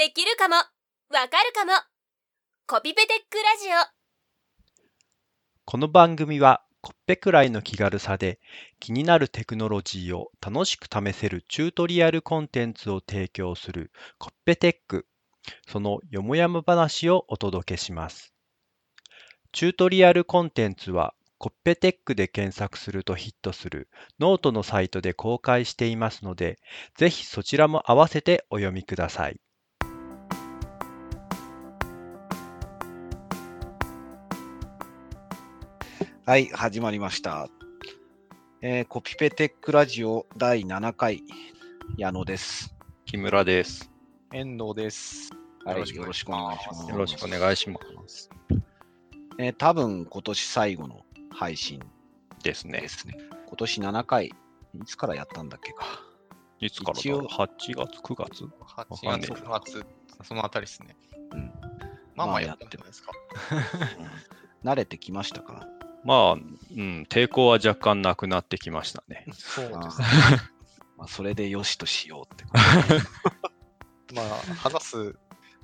できるかも。わかるかも。コピペテックラジオ。この番組はコピペくらいの気軽さで気になるテクノロジーを楽しく試せるチュートリアルコンテンツを提供するコピペテック。そのよもやま話をお届けします。チュートリアルコンテンツはコピペテックで検索するとヒットするノートのサイトで公開していますのでぜひそちらも合わせてお読みください。はい、始まりました。えーコピペテックラジオ第7回、矢野です。木村です遠藤です。はい、よろしくお願いしますす。よろしくお願いしますえー多分今年最後の配信ですねですね。今年7回、いつからやったんだっけか。いつからだ？一応8月？9月？8かんね月、9月、そのあたりですね。うん。まあままああやってるんですか。慣れてきましたか？まあ、うん、抵抗は若干なくなってきましたね。あそうですね。まあ、それでよしとしようってこ まあ、話す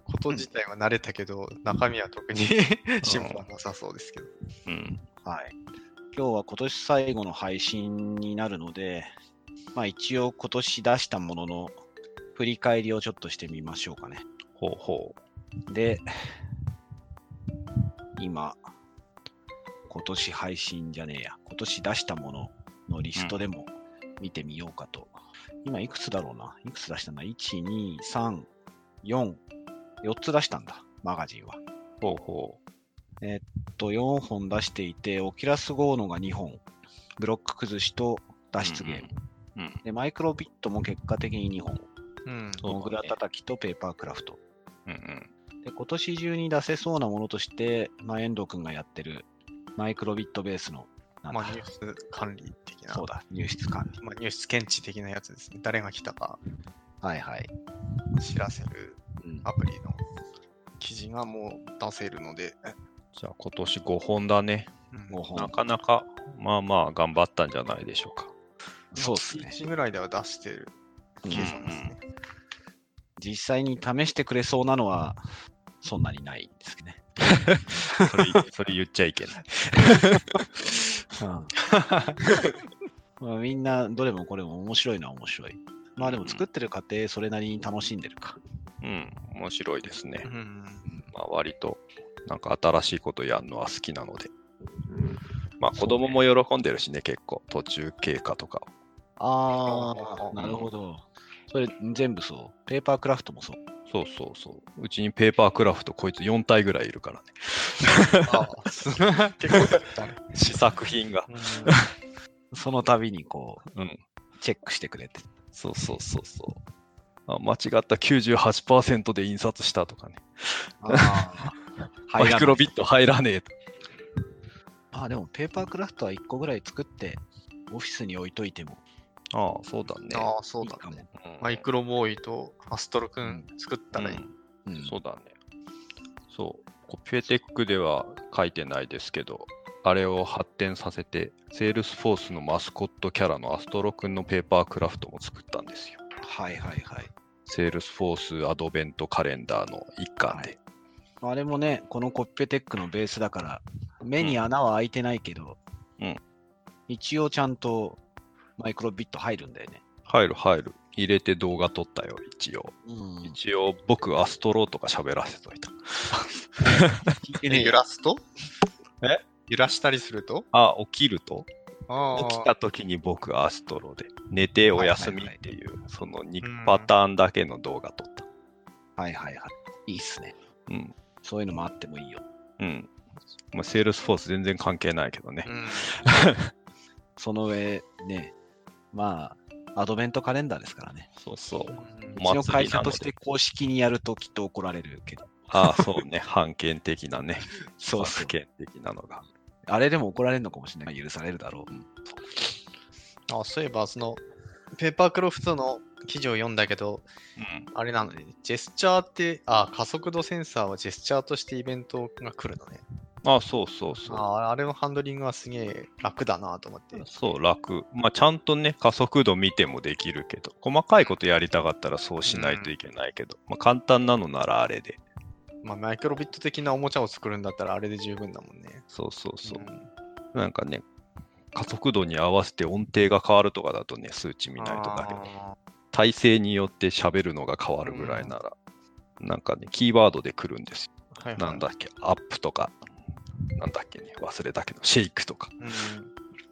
こと自体は慣れたけど、中身は特に 進歩はなさそうですけど。うん。と。はい。今日は今年最後の配信になるので、まあ一応今年出したものの振り返りをちょっとしてみましょうかね。ほうほで、今、今年配信じゃねえや、今年出したもののリストでも見てみようかと。今いくつだろうな？いくつ出したんだ ?1、2、3、4、4つ出したんだ、マガジンは。う。ほうほえっと、4本出していて、オキュラス GO のが2本、ブロック崩しと脱出ゲーム。う。うん。で、マイクロビットも結果的に2本、モグラ叩きとペーパークラフト。うんうん。で今年中に出せそうなものとして、まあ、遠藤君がやってるマイクロビットベースの、まあ、入出管理的な。そうだ、入出管理。まあ、入出検知的なやつですね。誰が来たかはいはい。知らせるうん、アプリの記事がもう出せるので、じゃあ今年5本だね。うん5本なかなか、まあまあ頑張ったんじゃないでしょうか。そうっすね。1ぐらいでは出してるうん計算ですね。実際に試してくれそうなのは、そんなにないんですね。それ、それ言っちゃいけない。まあ、みんな、どれもこれも面白いのは面白い。まあでも作ってる過程、それなりに楽しんでるか。うん。面白いですねう。ん。まあ割と、なんか新しいことやるのは好きなので。まあ子供も喜んでるしね、結構。途中経過とか。あああ、なるほど。それ全部そう。ペーパークラフトもそう。そうそうそう。うちにペーパークラフトこいつ4体ぐらいいるからね。あ結構。試作品が。その度にこう、うん。チェックしてくれて。そうそうそうそう。あ間違った98%で印刷したとかね。ああ、マイクロビット入らねえと。ああ、でもペーパークラフトは1個ぐらい作って、オフィスに置いといてもああ、そうだね。ああ、そいう。だね。うんマイクロボーイとアストロくん作ったらいい。うんうんそうだね。そう。コピペテックでは書いてないですけど、あれを発展させて、セールスフォースのマスコットキャラのアストロくんのペーパークラフトも作ったんですよ。はいはいはい。セールスフォースアドベントカレンダーの一環で。あれもね、このコピペテックのベースだから、目に穴は開いてないけど、うん一応ちゃんとマイクロビット入るんだよね。入る入る。入れて動画撮ったよ、一応。うん。一応僕アストロとか喋らせといた。え揺らすと？え？揺らしたりすると？あ、起きると？あ起きた時に僕アストロで、寝てお休みっていう、その2パターンだけの動画撮った。はいはいはい。いいっすね。うん。そういうのもあってもいいよ。うん。まあ、セールスフォース全然関係ないけどね。うん。その上、ね、まあ、アドベントカレンダーですからね。そうそう。うちの会社として公式にやるときっと怒られるけど。ああ、そうね。判権的なね。そうそう権的なのが。あれでも怒られるのかもしれない。許されるだろう。うんあそういえば、その、ペーパークロフトの記事を読んだけど、うん。あれなのね、ジェスチャーって、あ、加速度センサーはジェスチャーとしてイベントが来るのね。あ、そうそうそう。ああれのハンドリングはすげえ楽だなと思って。そう、楽。まあ、ちゃんとね、加速度見てもできるけど、細かいことやりたかったらそうしないといけないけど、まあ、簡単なのならあれで。まあ、マイクロビット的なおもちゃを作るんだったらあれで十分だもんね。そうそうそう。んなんかね、加速度に合わせて音程が変わるとかだとね、数値見ないとだけど、あ体勢によって喋るのが変わるぐらいなら、なんかね、キーワードで来るんですよ。ーはいはいなんだっけ、アップとか、なんだっけね、忘れたけど、シェイクとか、うん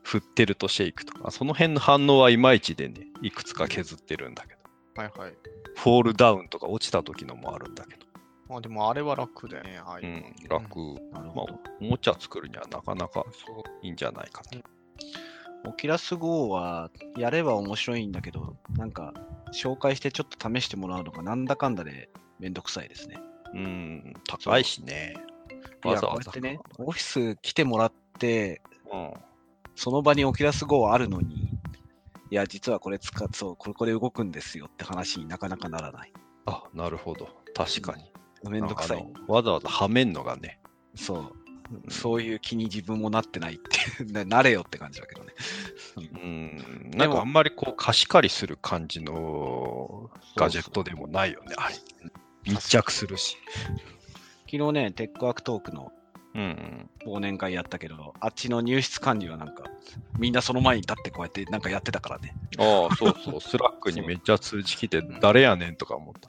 振ってるとシェイクとか、その辺の反応はいまいちでね、いくつか削ってるんだけど、はいはい。フォールダウンとか落ちた時のもあるんだけど、まあでもあれは楽だよね。はい。うん、楽。まあなるほど。、おもちゃ作るにはなかなかそういいんじゃないかと。オキラス GO はやれば面白いんだけど、なんか紹介してちょっと試してもらうのがなんだかんだでめんどくさいですね。うん、高いしね。いや、わざわざこうやってね、オフィス来てもらって、うん。その場にオキラス GO あるのに、いや、実はこれ使っそう、これこれ動くんですよって話になかなかならない。あ、なるほど。確かに。めんどくさいわざわざはめんのがね。そう。そういう気に自分もなってないって、ななれよって感じだけどね。うん。なんかあんまりこう貸し借りする感じのガジェットでもないよね。あれ。密着するし。昨日ね、テックワークトークのうんうん。忘年会やったけど、あっちの入室管理はなんか、みんなその前に立ってこうやってなんかやってたからね。ああ、そうそう。Slack にめっちゃ通知来て、誰やねんとか思った。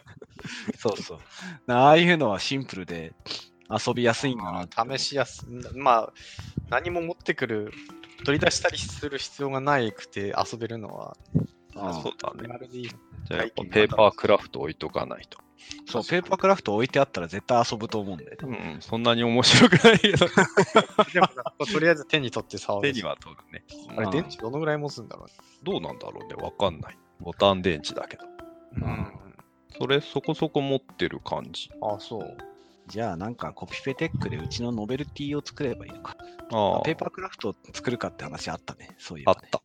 そうそう。ああいうのはシンプルで遊びやすいんだな試しやすまあ、何も持ってくる、取り出したりする必要がないくて遊べるのは、ああそうだね。じゃあやっぱペーパークラフト置いとかないと。そう、ペーパークラフト置いてあったら絶対遊ぶと思うんで。うん、そんなに面白くないけど。でもとりあえず手に取って触る。手には取るね。あれ、電池どのぐらい持つんだろどうなんだろうね。わかんない。ボタン電池だけど。うね。それそこそこ持ってる感じ。うん。あ、そう。じゃあなんかコピペテックでうちのノベルティを作ればいいのか。ああペーパークラフト作るかって話あったね。そういえば、ね。あった。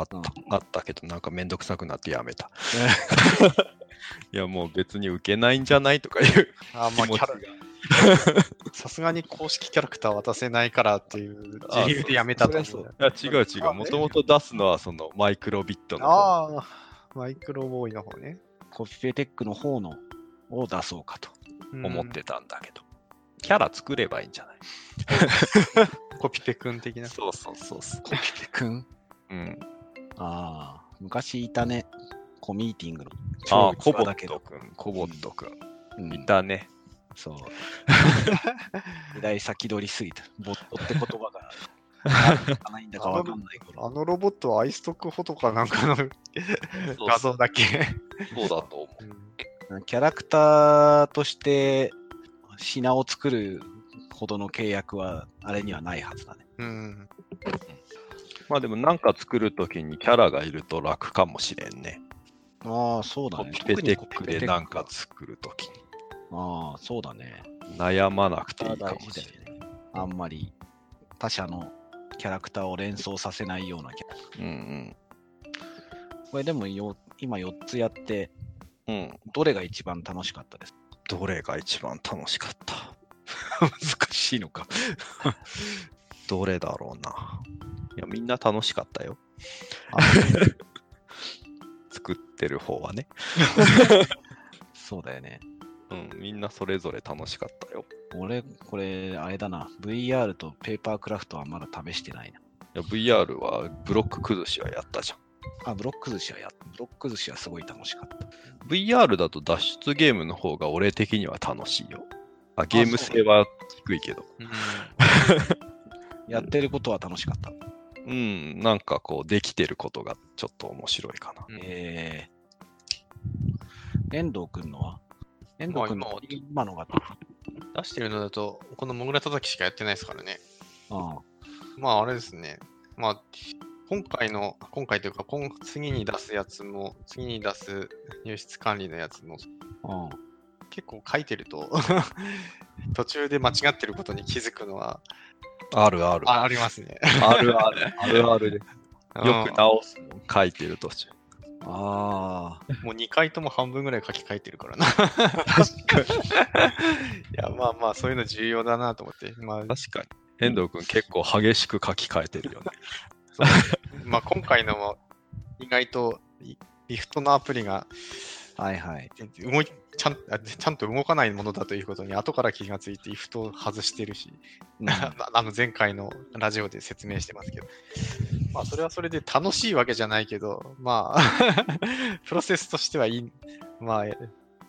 あった、うんあったけど、なんかめんどくさくなってやめた。いや、もう別に受けないんじゃないとかいうあ、まあ、キャラ。さすがに公式キャラクター渡せないからっていうあ自由でやめたとそ思う。いや、違う違う。もともと出すのはそのマイクロビットの方ああ、マイクロボーイの方ね。コピペテックの方のを出そうかと。うん思ってたんだけど。キャラ作ればいいんじゃない？コピペくん的な。そうそうそうそコピペくん？う。うん。ああ、昔いたね。コミーティングの。ああ、コボッ超器だけど。トくん、コボットくん。うんいたね。そう。時代先取りすぎた。ボットって言葉が。ないんだか わかんない頃。あのロボットはアイストックフォトかなんかの画像だけ。そうだと思う。キャラクターとして品を作るほどの契約はあれにはないはずだね。うん。まあでもなんか作るときにキャラがいると楽かもしれんね。ああ、そうだね。コピペテックでなんか作るときに。ああ、そうだね。悩まなくていいか大もしれない。ね。あんまり他社のキャラクターを連想させないようなキャラ。うんこれでもよ今4つやって、うん。うん。どれが一番楽しかったです？どれが一番楽しかった？難しいのか。どれだろうな。いや、みんな楽しかったよ。作ってる方はね。そうだよね。うん、みんなそれぞれ楽しかったよ。俺、これ、あれだな。VR とペーパークラフトはまだ試してないな。いや VR はブロック崩しはやったじゃん。あ、ブロック寿司はやっブロック寿司はすごい楽しかった。VR だと脱出ゲームの方が俺的には楽しいよ。あゲーム性は低いけど。やってることは楽しかった。うん、なんかこう、できてることがちょっと面白いかな。えー、遠藤くんのは？遠藤くんのまあ今のが、出してるのだと、このモグラ叩きしかやってないですからね。あまああれですね。まあ、今回の、今回というか、今次に出すやつも、次に出す入室管理のやつも、あ、あ結構書いてると、途中で間違ってることに気づくのは、あるある。あありますね。あるある。あるあるで。よくうん直すの書いてる途中。ああ。もう2回とも半分ぐらい書き換えてるからな。確かに。いや、まあまあ、そういうの重要だなと思って。まあ、確かに。遠藤君結構激しく書き換えてるよね。そうまあ今回のも意外といリフトのアプリがはいはい。動いちゃんあちゃんと動かないものだということに後から気がついてリフトを外してるし、うん ああの前回のラジオで説明してますけど、まあそれはそれで楽しいわけじゃないけど、まあ プロセスとしてはいい、まあ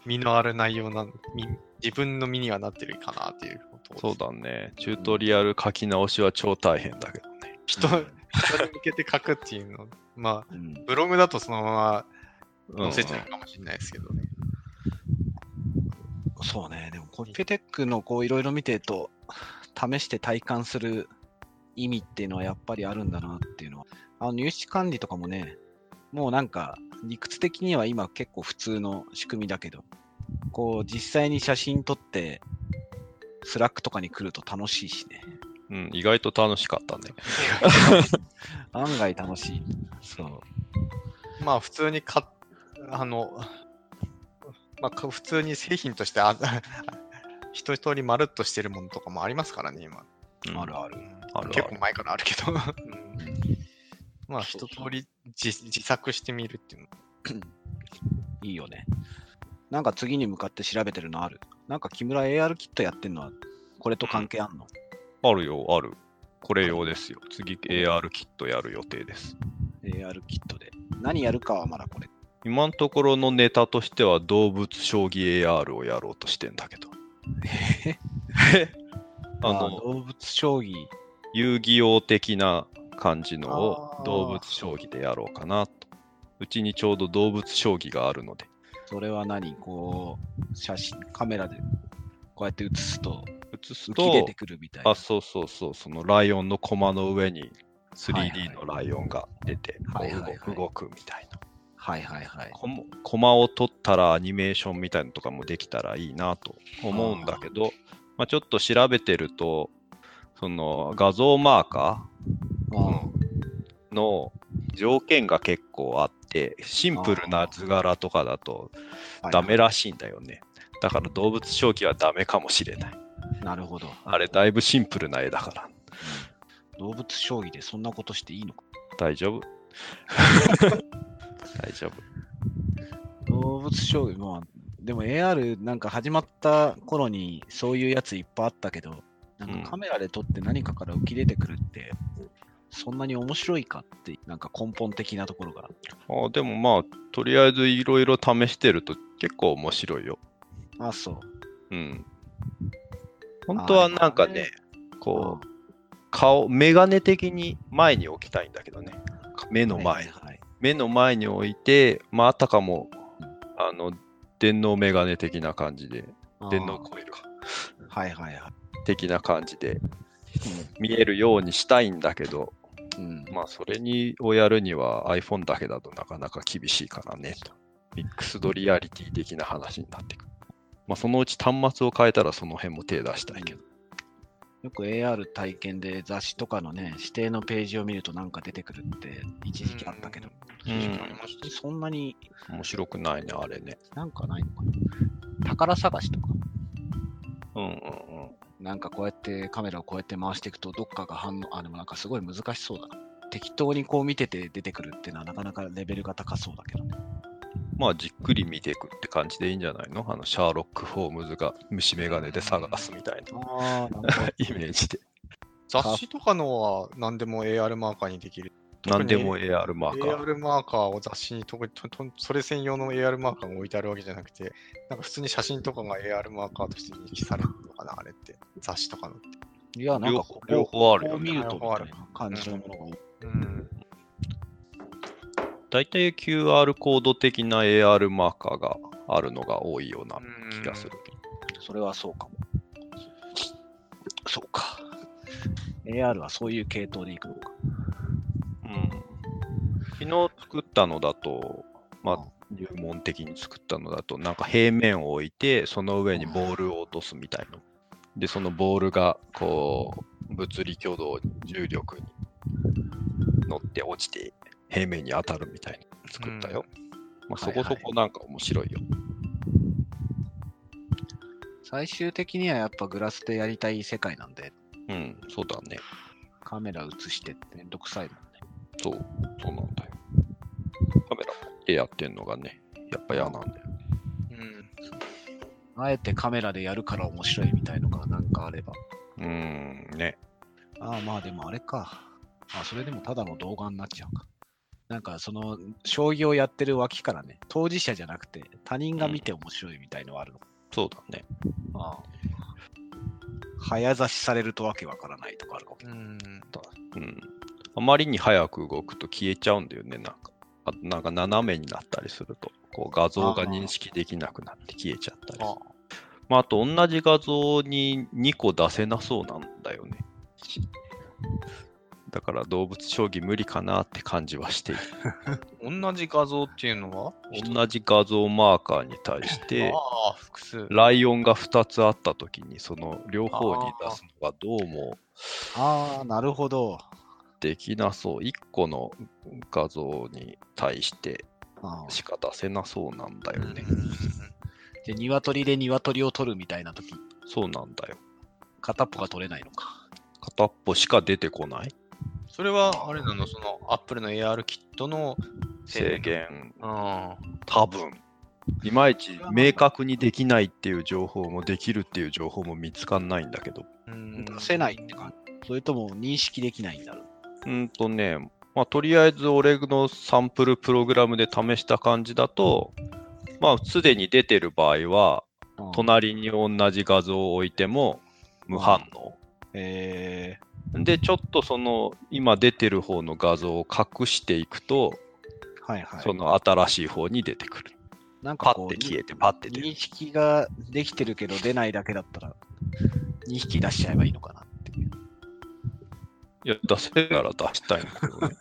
身のある内容なみ自分の身にはなってるかなっていうことそうだね。チュートリアル書き直しは超大変だけどね。人人に向けて書くっていうの、まあうんブログだとそのままうん載せちゃうかもしれないですけどね。そうね。でも、コピペテックのこういろいろ見てると、試して体感する意味っていうのはやっぱりあるんだなっていうのは。あの入試管理とかもね、もうなんか理屈的には今結構普通の仕組みだけど、こう実際に写真撮って、Slack とかに来ると楽しいしね。うん、意外と楽しかったね。案外楽しい。そう。まあ普通にか、あの、まあか普通に製品としてあ 一通りまるっとしてるものとかもありますからね、今。うんあるある。うんあるある結構前からあるけど。うん まあ一通り自自作してみるっていうの。いいよね。なんか次に向かって調べてるのあるなんか木村 AR キットやってんのは、これと関係あんの、あるよ、ある。これ用ですよ。次 AR キットやる予定です。?AR キットで。何やるかはまだこれ。今のところのネタとしては動物将棋 AR をやろうとしてんだけど。あ あの、動物将棋。遊戯王的な感じのを動物将棋でやろうかなと。うちにちょうど動物将棋があるので、それは何？こう、写真、カメラでこうやって写すと映すと出てくるみたいな。あ、そうそうそう、そのライオンのコマの上にはい 3D はいのライオンが出て、動くみたいな。はいはいはい。コマを取ったらアニメーションみたいなのとかもできたらいいなと思うんだけど、まあ、ちょっと調べてると、その画像マーカあーの条件が結構あって、シンプルな図柄とかだとあダメらしいんだよね。だから動物将棋はダメかもしれない。なるほど。あれだいぶシンプルな絵だから。動物将棋でそんなことしていいのか大丈夫？大丈夫。動物将棋、まあ、でも AR なんか始まった頃にそういうやついっぱいあったけど、なんかカメラで撮って何かから浮き出てくるって、そんなに面白いかって、なんか根本的なところが。あでもまあ、とりあえずいろいろ試してると結構面白いよ。あ、そう。うん。本当はなんかね、こうう、顔、メガネ的に前に置きたいんだけどね。目の前、はいはい目の前に置いて、まあ、あたかも、あの、電脳メガネ的な感じで、はい電脳コイルか。はいはいはい。的な感じで見えるようにしたいんだけど、うん。まあ、それにをやるには iPhone だけだとなかなか厳しいからねと。ミックスドリアリティ的な話になってくる。まあ、そのうち端末を変えたらその辺も手出したいけど。よく AR 体験で雑誌とかのね、指定のページを見るとなんか出てくるって一時期あったけど、うんそんなに面白くないね、あれね。なんかないのかな。宝探しとか、うんうんうん。なんかこうやってカメラをこうやって回していくとどっかが反応、あ、でもなんかすごい難しそうだな。適当にこう見てて出てくるっていうのはなかなかレベルが高そうだけどね。まあ、じっくり見ていくって感じでいいんじゃないの？あの、シャーロック・ホームズが虫眼鏡で探すみたいな イメージで。雑誌とかのは何でも AR マーカーにできる。何でも AR マーカー。AR マーカーを雑誌に特にととそれ専用の AR マーカーが置いてあるわけじゃなくて、なんか普通に写真とかが AR マーカーとして認識されるのかな、あれって。雑誌とかのって。いや、なんかこう両方あるよねこう見るとみたいな感じのものが多い。うん。大体 QR コード的な AR マーカーがあるのが多いような気がする。それはそうかも。そうか。AR はそういう系統でいくのか。うん。昨日作ったのだと、まあ、入門的に作ったのだと、なんか平面を置いて、その上にボールを落とすみたいな。で、そのボールが、こう、物理挙動、重力に乗って落ちて、平面に当たるみたいな。作ったよ。まあ、はいはいそこそこなんか面白いよ。最終的にはやっぱグラスでやりたい世界なんで、うん、そうだね。カメラ映してってめんどくさいもんね。そう、そうなんだよ。カメラでやってんのがね、やっぱ嫌なんだよ。うん。あえてカメラでやるから面白いみたいのがなんかあれば。うーん、ね。ああ、まあでもあれか。あそれでもただの動画になっちゃうか。なんかその、将棋をやってる脇からね、当事者じゃなくて他人が見て面白いみたいのはあるの。そうだね。ああ。早指しされるとわけわからないとかあるかも。うん。うん。あまりに早く動くと消えちゃうんだよね、なんか。あなんか斜めになったりすると、こう画像が認識できなくなって消えちゃったりあまあ、あと同じ画像に2個出せなそうなんだよね。だから動物将棋無理かなって感じはしている。同じ画像っていうのは？同じ画像マーカーに対して、ああ、複数。ライオンが2つあったときに、その両方に出すのがどうもああ、なるほど。できなそう。1個の画像に対してしか出せなそうなんだよね。で、鶏で鶏を取るみたいな時そうなんだよ。片っぽが取れないのか。片っぽしか出てこないそれは、あれなの、その、アップルの AR キットの制。限。あ多分。いまいち明確にできないっていう情報もできるっていう情報も見つかんないんだけど。あ。うん出せないって感じ。それとも認識できないんだろう。うんとね、まあ、とりあえず俺のサンプルプログラムで試した感じだと、まあ、すでに出てる場合は、うん隣に同じ画像を置いても無反応。えで、ちょっとその今出てる方の画像を隠していくと、ー、はいはい。その新しい方に出てくる。パッなんかこうて消えて、パッて出る認。識ができてるけど出ないだけだったら、2匹出しちゃえばいいのかなっていう。いや、出せるなら出したいんだけどね。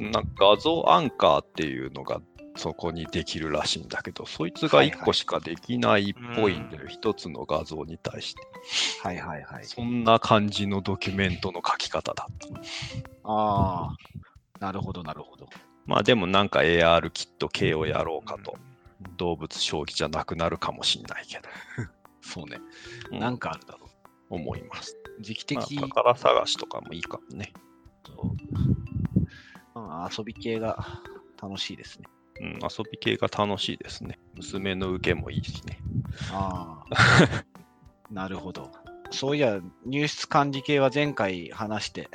なんか画像アンカーっていうのがそこにできるらしいんだけど、そいつが1個しかできないっぽいんだよ、一つの画像に対して。はいはいはい。そんな感じのドキュメントの書き方だった。ああ、なるほどなるほど。まあでもなんか AR キット系をやろうかと。動物将棋じゃなくなるかもしんないけど、そうね。うんなんかあるだろ思います。う。時期まあ的、宝探しとかもいいかもね。うん遊び系が楽しいですね。うん、遊び系が楽しいですね。娘の受けもいいしね。ああ。なるほど。そういや、入室管理系は前回話して、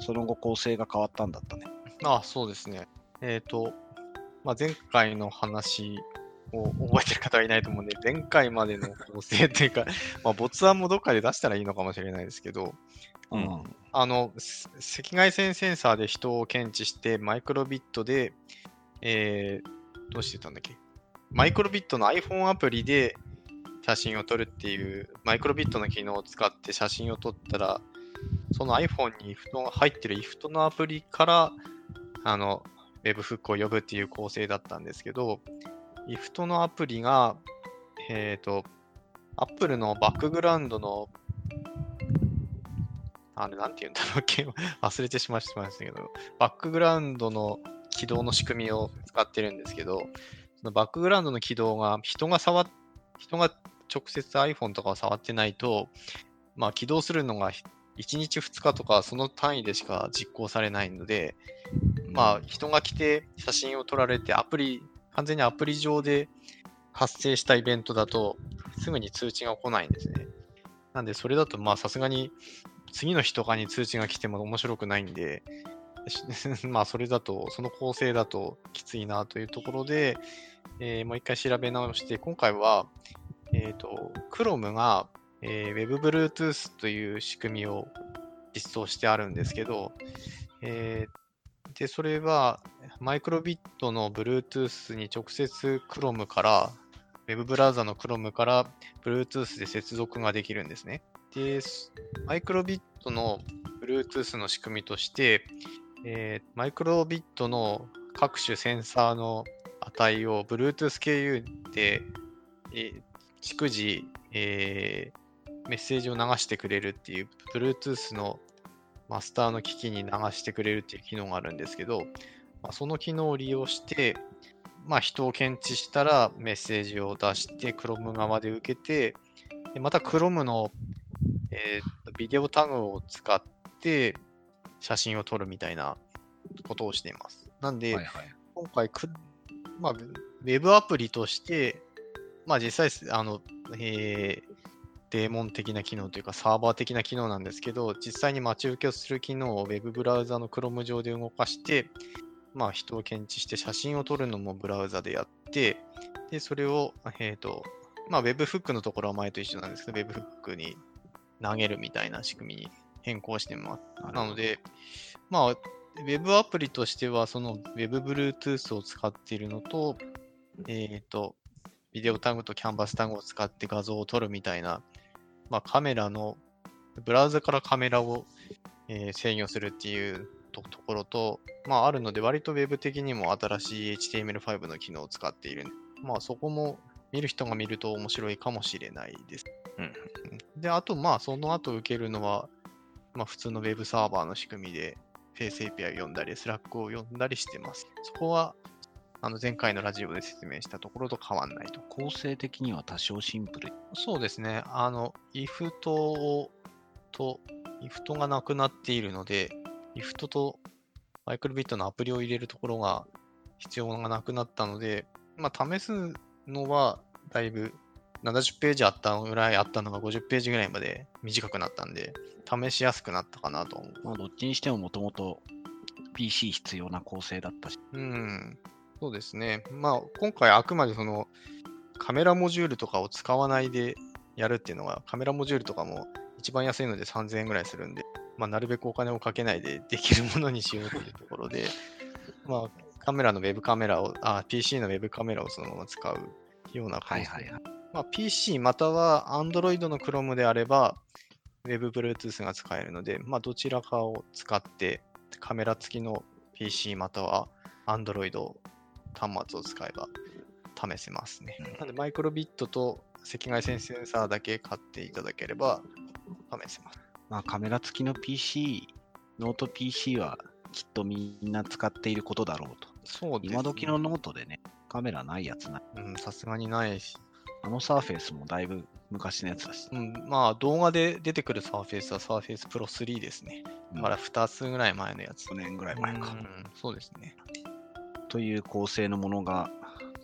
その後構成が変わったんだったね。ああ、そうですね。えっ、と、まあ、前回の話を覚えてる方はいないと思うんで、前回までの構成っていうか、まあ、没案もどっかで出したらいいのかもしれないですけど、うんあの、す赤外線センサーで人を検知して、マイクロビットで、えー、どうしてたんだっけ？マイクロビットの iPhone アプリで写真を撮るっていう、マイクロビットの機能を使って写真を撮ったら、その iPhone に入ってる IFT のアプリから、あの、Webhook を呼ぶっていう構成だったんですけど、IFT のアプリが、えっ、と、Apple のバックグラウンドのあれ、なんて言うんだろうっけ？忘れてしまいましたけど、バックグラウンドの起動の仕組みを使ってるんですけど、そのバックグラウンドの起動が人が触っ、人が直接 iPhone とかを触ってないと、まあ起動するのが1日2日とかその単位でしか実行されないので、まあ人が来て写真を撮られてアプリ、完全にアプリ上で発生したイベントだとすぐに通知が来ないんですね。なんでそれだとまあさすがに次の日とかに通知が来ても面白くないんで、まあそれだと、その構成だときついなというところで、えーもう一回調べ直して、今回は、えっ、と、Chrome が、えー WebBluetooth という仕組みを実装してあるんですけど、えーで、それは、マイクロビットの Bluetooth に直接 Chrome から、Web ブラウザの Chrome から Bluetooth で接続ができるんですね。で、マイクロビットの Bluetooth の仕組みとして、えーマイクロビットの各種センサーの値を Bluetooth 経由で、えー逐次、えーメッセージを流してくれるっていう、Bluetooth のマスターの機器に流してくれるっていう機能があるんですけど、まあ、その機能を利用して、まあ、人を検知したらメッセージを出して、Chrome 側で受けて、でまた Chrome の、えービデオタグを使って写真を撮るみたいなことをしています。なんで、はいはい。今回く、まあ、ウェブアプリとして、まあ実際、あの、えーデーモン的な機能というかサーバー的な機能なんですけど、実際に待ち受けをする機能をウェブブラウザの Chrome 上で動かして、まあ人を検知して写真を撮るのもブラウザでやって、で、それを、えっ、と、まあ Webhook のところは前と一緒なんですけど、Webhook に投げるみたいな仕組みに変更してます。なので、まあ、ウェブアプリとしては、その Web Bluetooth を使っているのと、えっ、と、ビデオタグとキャンバスタグを使って画像を撮るみたいな、まあ、カメラの、ブラウザからカメラを、えー制御するっていうとところと、まあ、あるので、割と Web 的にも新しい HTML5 の機能を使っている。まあ、そこも見る人が見ると面白いかもしれないです。うんで、あと、まあ、その後受けるのは、まあ、普通の Web サーバーの仕組みで、Face API を読んだり、Slack を読んだりしてます。そこは、あの前回のラジオで説明したところと変わんないと。構成的には多少シンプル。そうですね。あの、if と、と、if とがなくなっているので、if ととマイクロビットのアプリを入れるところが必要がなくなったので、まあ、試すのはだいぶ70ページあったぐらいあったのが50ページぐらいまで短くなったんで、試しやすくなったかなと思う。まあ、どっちにしてももともと PC 必要な構成だったし。うん、そうですね。まあ、今回あくまでそのカメラモジュールとかを使わないでやるっていうのは、カメラモジュールとかも一番安いので3000円ぐらいするんで、まあ、なるべくお金をかけないで できるものにしようというところで、まあ、カメラのウェブカメラを、あ、PC のウェブカメラをそのまま使うような感じではいはいはい。まあ、PC または Android の Chrome であれば Web Bluetooth が使えるので、まあ、どちらかを使ってカメラ付きの PC または Android 端末を使えば試せますね。うんなので micro:bit と赤外線センサーだけ買っていただければ試せます。まあ、カメラ付きの PC、ノート PC はきっとみんな使っていることだろうと。そうです、ね。今時のノートでね、カメラないやつない。うん、さすがにないし。あのサーフェイスもだいぶ昔のやつだし。うん、まあ動画で出てくる Surface は Surface Pro 3ですね。うんまだ2つぐらい前のやつ。5年ぐらい前か。うんそうですね。という構成のものが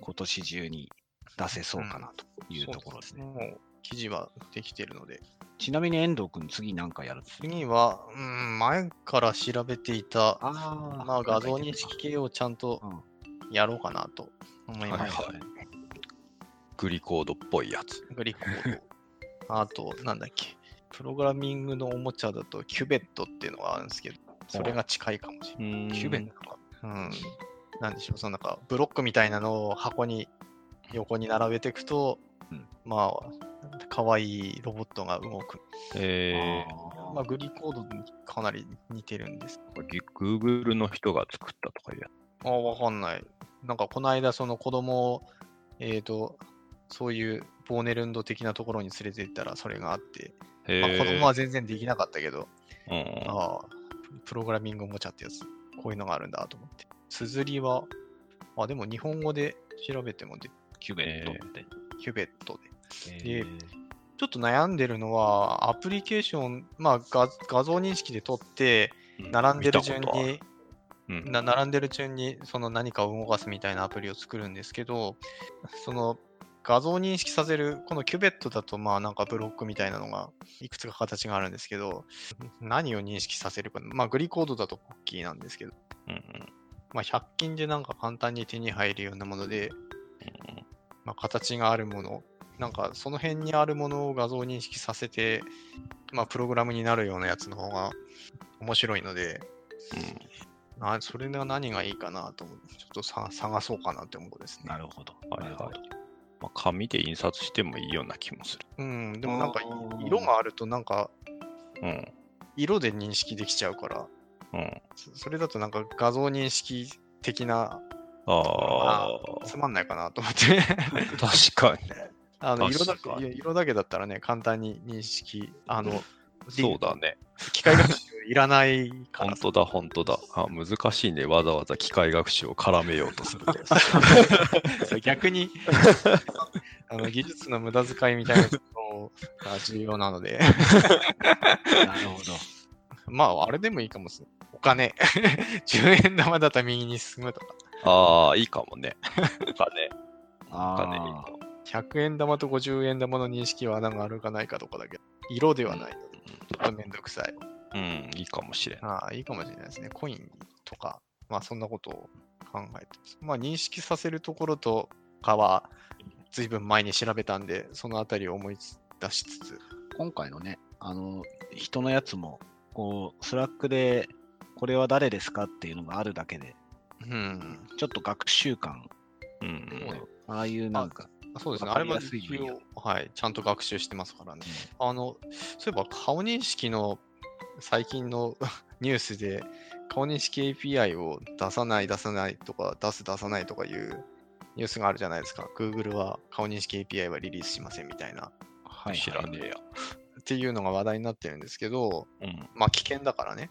今年中に出せそうかなというところですね。そうもう記事はできているので。ちなみに遠藤君次なんかやる次は、うん、前から調べていた、あまあ、画像認識系をちゃんとうんやろうかなと思いました。はいはいグリコードっぽいやつ。グリコード。あと、なんだっけ。プログラミングのおもちゃだと、キュベットっていうのがあるんですけど、それが近いかもしれない。キュベット。うん。なんでしょう、そのなんか、ブロックみたいなのを箱に横に並べていくと、うんまあ、可愛いロボットが動く。えあーまあ、グリコードにかなり似てるんです。ー、Google の人が作ったとかいうやああ、わかんない。なんか、この間、その子供を、えっ、と、そういうボーネルンド的なところに連れて行ったら、それがあって、まあ、ー子供は全然できなかったけど、うん。ああ、プログラミングおもちゃってやつ、こういうのがあるんだと思って。綴りは、あ、でも日本語で調べてもで、キュベットって。キュベットで。えちょっと悩んでるのは、アプリケーション、まあ画、画像認識で撮って、並んでる順に、うん。な並んでる順にその何かを動かすみたいなアプリを作るんですけど、その画像認識させる、このキュベットだとまあなんかブロックみたいなのがいくつか形があるんですけど、何を認識させるか、まあグリコードだとポッキーなんですけど、うんうん。まあ100均でなんか簡単に手に入るようなもので、うんまあ、形があるもの、なんかその辺にあるものを画像認識させて、まあプログラムになるようなやつの方が面白いので、あそれが何がいいかなと思って、ちょっとさ探そうかなって思うですね。なるほど。はいはい。なるほどまあ、紙で印刷してもいいような気もする。うん、でもなんか色があるとなんかうん。色で認識できちゃうから、うん。そそれだとなんか画像認識的なああ、つまんないかなと思って。確かに。あの色だ色だけだったらね、簡単に認識、あの、そうだね。機械学習いらないから本当だ、本当だ。あ、難しいね。わざわざ機械学習を絡めようとする 逆に あの技術の無駄遣いみたいなところが重要なので、なるほど。まあ、あれでもいいかもしれない。お金。10円玉だったら右に進むとか。ああ、いいかもね。お金。おあ金いいあかも。100円玉と50円玉の認識は穴があるかないかとかだけど、色ではないので、ちょっとめんどくさい。うん、いいかもしれん。ああ、いいかもしれないですね。コインとか、まあそんなことを考えてます。まあ認識させるところとかは、ずいぶん前に調べたんで、そのあたりを思い出しつつ、今回のね、あの、人のやつも、こう、 Slack で、これは誰ですかっていうのがあるだけで、うん。ちょっと学習感、うんうん。ああいうなんか、そうですね。あれははい、ちゃんと学習してますからね。あの、そういえば顔認識の最近の ニュースで、顔認識 API を出さない、出さないとか、出す、出さないとかいうニュースがあるじゃないですか。Google は顔認識 API はリリースしませんみたいな。はい、知らねえや。っていうのが話題になってるんですけど、うん。まあ危険だからね。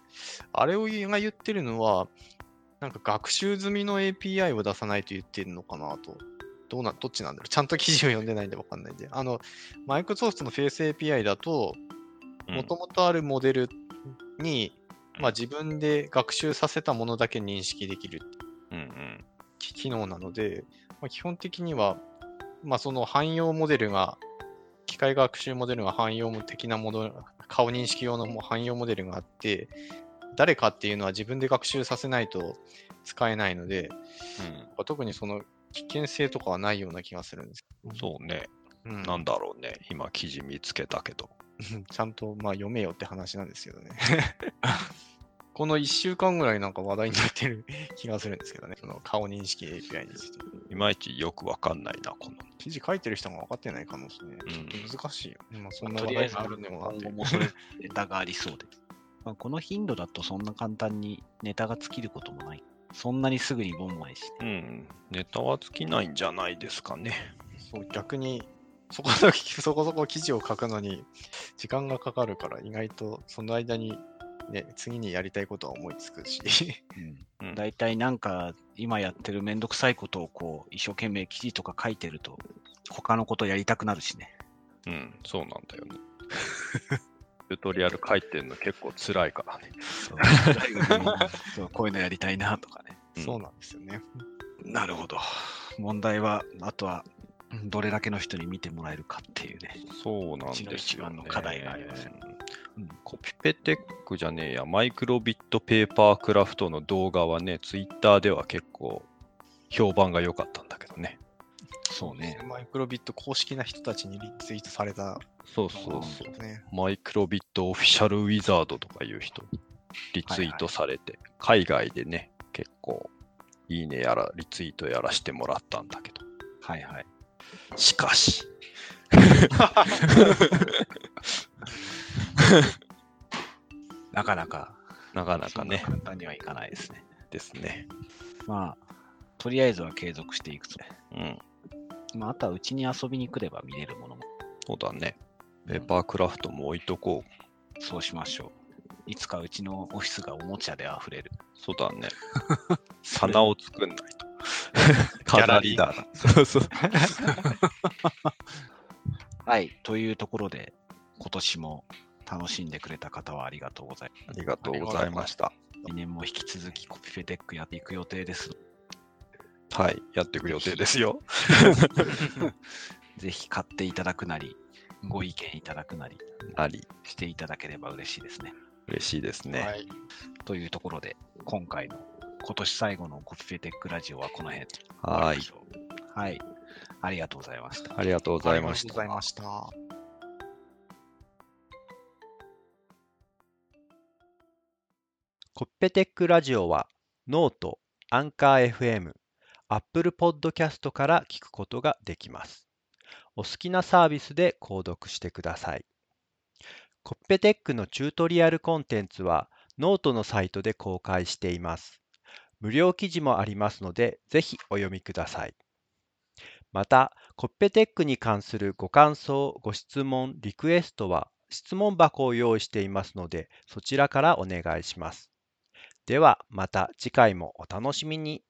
あれを言が言ってるのは、なんか学習済みの API を出さないと言ってるのかなと。どうな、どっちなんだろう。ちゃんと記事を読んでないんでわかんないんで。あの、マイクロソフトの Face API だと、うんもともとあるモデルに、まあ自分で学習させたものだけ認識できるうんうん。機機能なので、まあ、基本的には、まあ、その汎用モデルが、機械学習モデルが汎用的なもの、顔認識用のも汎用モデルがあって、誰かっていうのは自分で学習させないと使えないので、特にその危険性とかはないような気がするんです。うん。そうね。うん、なんだろうね。今、記事見つけたけど。ちゃんとまあ読めよって話なんですけどね。この1週間ぐらいなんか話題になってる気がするんですけどね。その顔認識 API について。いまいちよくわかんないな、この。記事書いてる人が分かってない可能性ね。うんちょっと難しいよ。まあ、そんな話題があるんでもなって今後。もそれネタがありそうで。まあ、この頻度だとそんな簡単にネタが尽きることもない。そんなにすぐにボンマイして。うん。ネタは尽きないんじゃないですかね。そう逆にそこそこ、そこそこ記事を書くのに時間がかかるから、意外とその間に、ね、次にやりたいことは思いつくし。うん大体なんか今やってるめんどくさいことをこう一生懸命記事とか書いてると他のことやりたくなるしね。うん、そうなんだよね。チュートリアル書いてるの結構辛いからね。そう そうこういうのやりたいなとかね。うんそうなんですよね。なるほど。問題は、あとはどれだけの人に見てもらえるかっていうね。そうなんですよ、ね。一番の課題がありますうんコピペテックじゃねえや、マイクロビットペーパークラフトの動画はね、ツイッターでは結構評判が良かったんだけどね。そうね。マイクロビット公式な人たちにリツイートされたそうそうそう。ね。マイクロビットオフィシャルウィザードとかいう人にリツイートされて、海外でね、結構いいねやらリツイートやらしてもらったんだけど。はいはい。しかし、なかなか、なかなかね、簡単にはいかないですね。ですね。まあ、とりあえずは継続していくと。うん、まあ、あとはうちに遊びに来れば見れるものも、そうだね。ペーパークラフトも置いとこう。そうしましょう。いつかうちのオフィスがおもちゃで溢れる。そうだね。棚を作んないと。ャラリーだな。そうそう。はい。というところで、今年も楽しんでくれた方はありがとうございまありがとうございました。す。来年も引き続きコピペテックやっていく予定です。はい、やっていく予定ですよ。ぜひ買っていただくなり、ご意見いただくなりなり、していただければ嬉しいですね。嬉しいですね。はい。というところで、今回の今年最後のコピペテックラジオはこの辺はい。はい。ありがとうございました。ありがとうございましたありがとうござい。ました。コッペテックラジオはノート、アンカー FM、Apple Podcast から聞くことができます。お好きなサービスで購読してください。コッペテックのチュートリアルコンテンツはノートのサイトで公開しています。無料記事もありますので、ぜひお読みください。また、コッペテックに関するご感想、ご質問、リクエストは質問箱を用意していますので、そちらからお願いします。ではまた次回もお楽しみに。